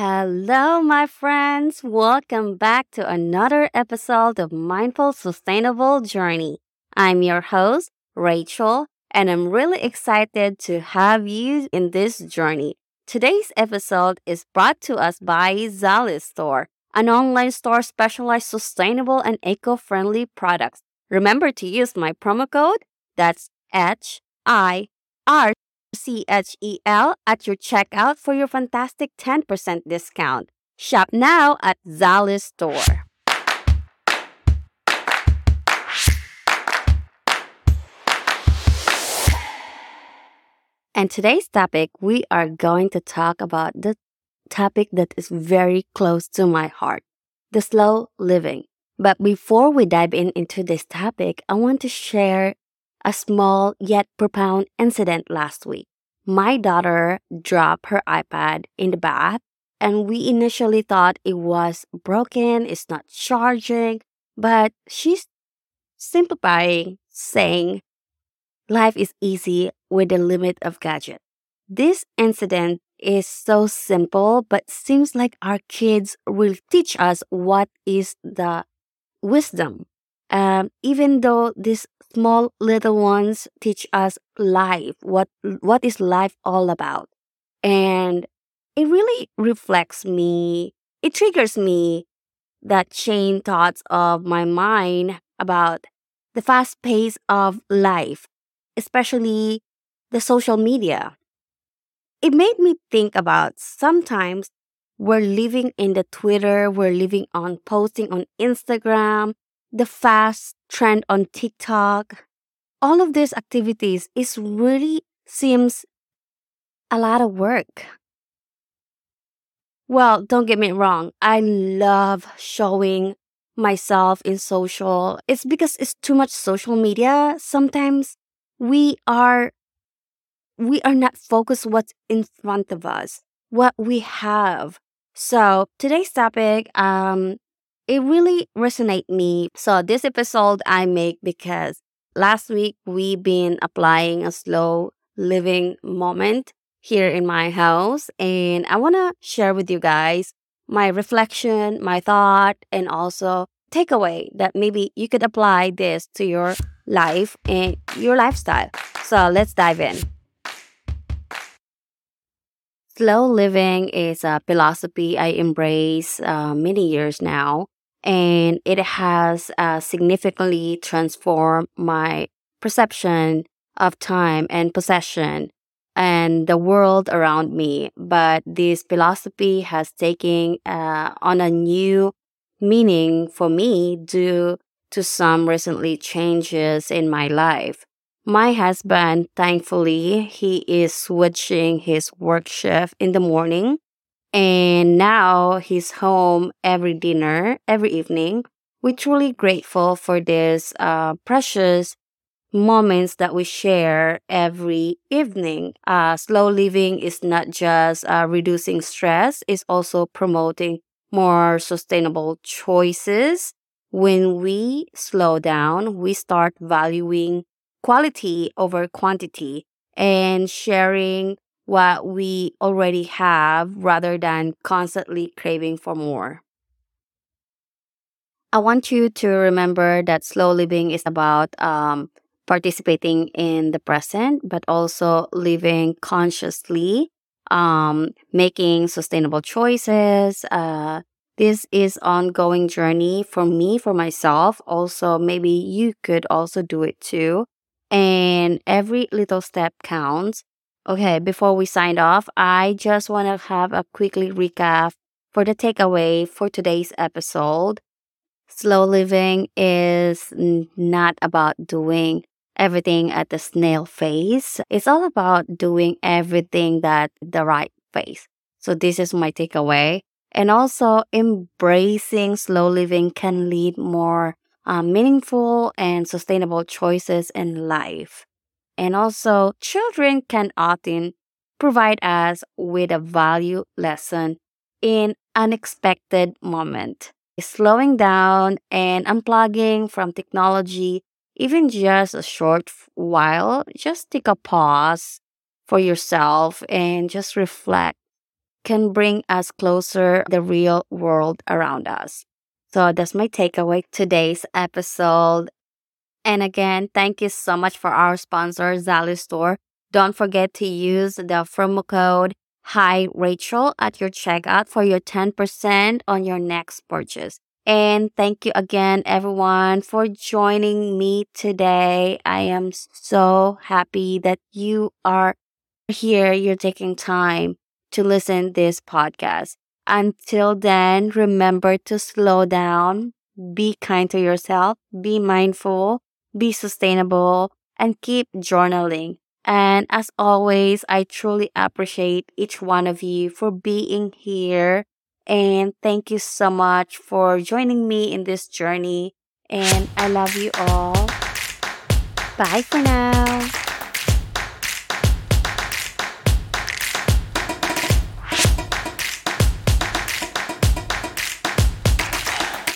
Hello, my friends. Welcome back to another episode of Mindful Sustainable Journey. I'm your host, Rachel, and I'm really excited to have you in this journey. Today's episode is brought to us by Zali Store, an online store specialized sustainable and eco-friendly products. Remember to use my promo code. That's H I R C H E L at your checkout for your fantastic 10% discount. Shop now at Zali Store. And today's topic, we are going to talk about the topic that is very close to my heart the slow living. But before we dive in into this topic, I want to share a small yet profound incident last week. My daughter dropped her iPad in the bath, and we initially thought it was broken, it's not charging, but she's simplifying, saying, Life is easy with the limit of gadget. This incident is so simple, but seems like our kids will teach us what is the wisdom. Um, even though these small little ones teach us life, what what is life all about, and it really reflects me. It triggers me that chain thoughts of my mind about the fast pace of life, especially the social media. It made me think about sometimes we're living in the Twitter, we're living on posting on Instagram, the fast trend on TikTok. All of these activities is really seems a lot of work. Well, don't get me wrong. I love showing myself in social. It's because it's too much social media. Sometimes we are we are not focused what's in front of us, what we have. So today's topic, um, it really resonate me. So this episode I make because last week we been applying a slow living moment here in my house and I want to share with you guys my reflection, my thought and also takeaway that maybe you could apply this to your life and your lifestyle. So let's dive in. Slow living is a philosophy I embrace uh, many years now, and it has uh, significantly transformed my perception of time and possession and the world around me. But this philosophy has taken uh, on a new meaning for me due to some recently changes in my life. My husband, thankfully, he is switching his work shift in the morning. And now he's home every dinner, every evening. We're truly grateful for these uh, precious moments that we share every evening. Uh, slow living is not just uh, reducing stress, it's also promoting more sustainable choices. When we slow down, we start valuing quality over quantity and sharing what we already have rather than constantly craving for more. I want you to remember that slow living is about um, participating in the present, but also living consciously, um, making sustainable choices. Uh, this is ongoing journey for me, for myself. Also, maybe you could also do it too and every little step counts. Okay, before we sign off, I just want to have a quickly recap for the takeaway for today's episode. Slow living is not about doing everything at the snail pace. It's all about doing everything that the right pace. So this is my takeaway. And also embracing slow living can lead more uh, meaningful and sustainable choices in life. And also, children can often provide us with a value lesson in unexpected moment. Slowing down and unplugging from technology, even just a short while, just take a pause for yourself and just reflect can bring us closer the real world around us. So that's my takeaway today's episode. And again, thank you so much for our sponsor, Zalu Store. Don't forget to use the promo code Hi Rachel at your checkout for your 10% on your next purchase. And thank you again, everyone, for joining me today. I am so happy that you are here. You're taking time to listen this podcast. Until then, remember to slow down, be kind to yourself, be mindful, be sustainable, and keep journaling. And as always, I truly appreciate each one of you for being here. And thank you so much for joining me in this journey. And I love you all. Bye for now.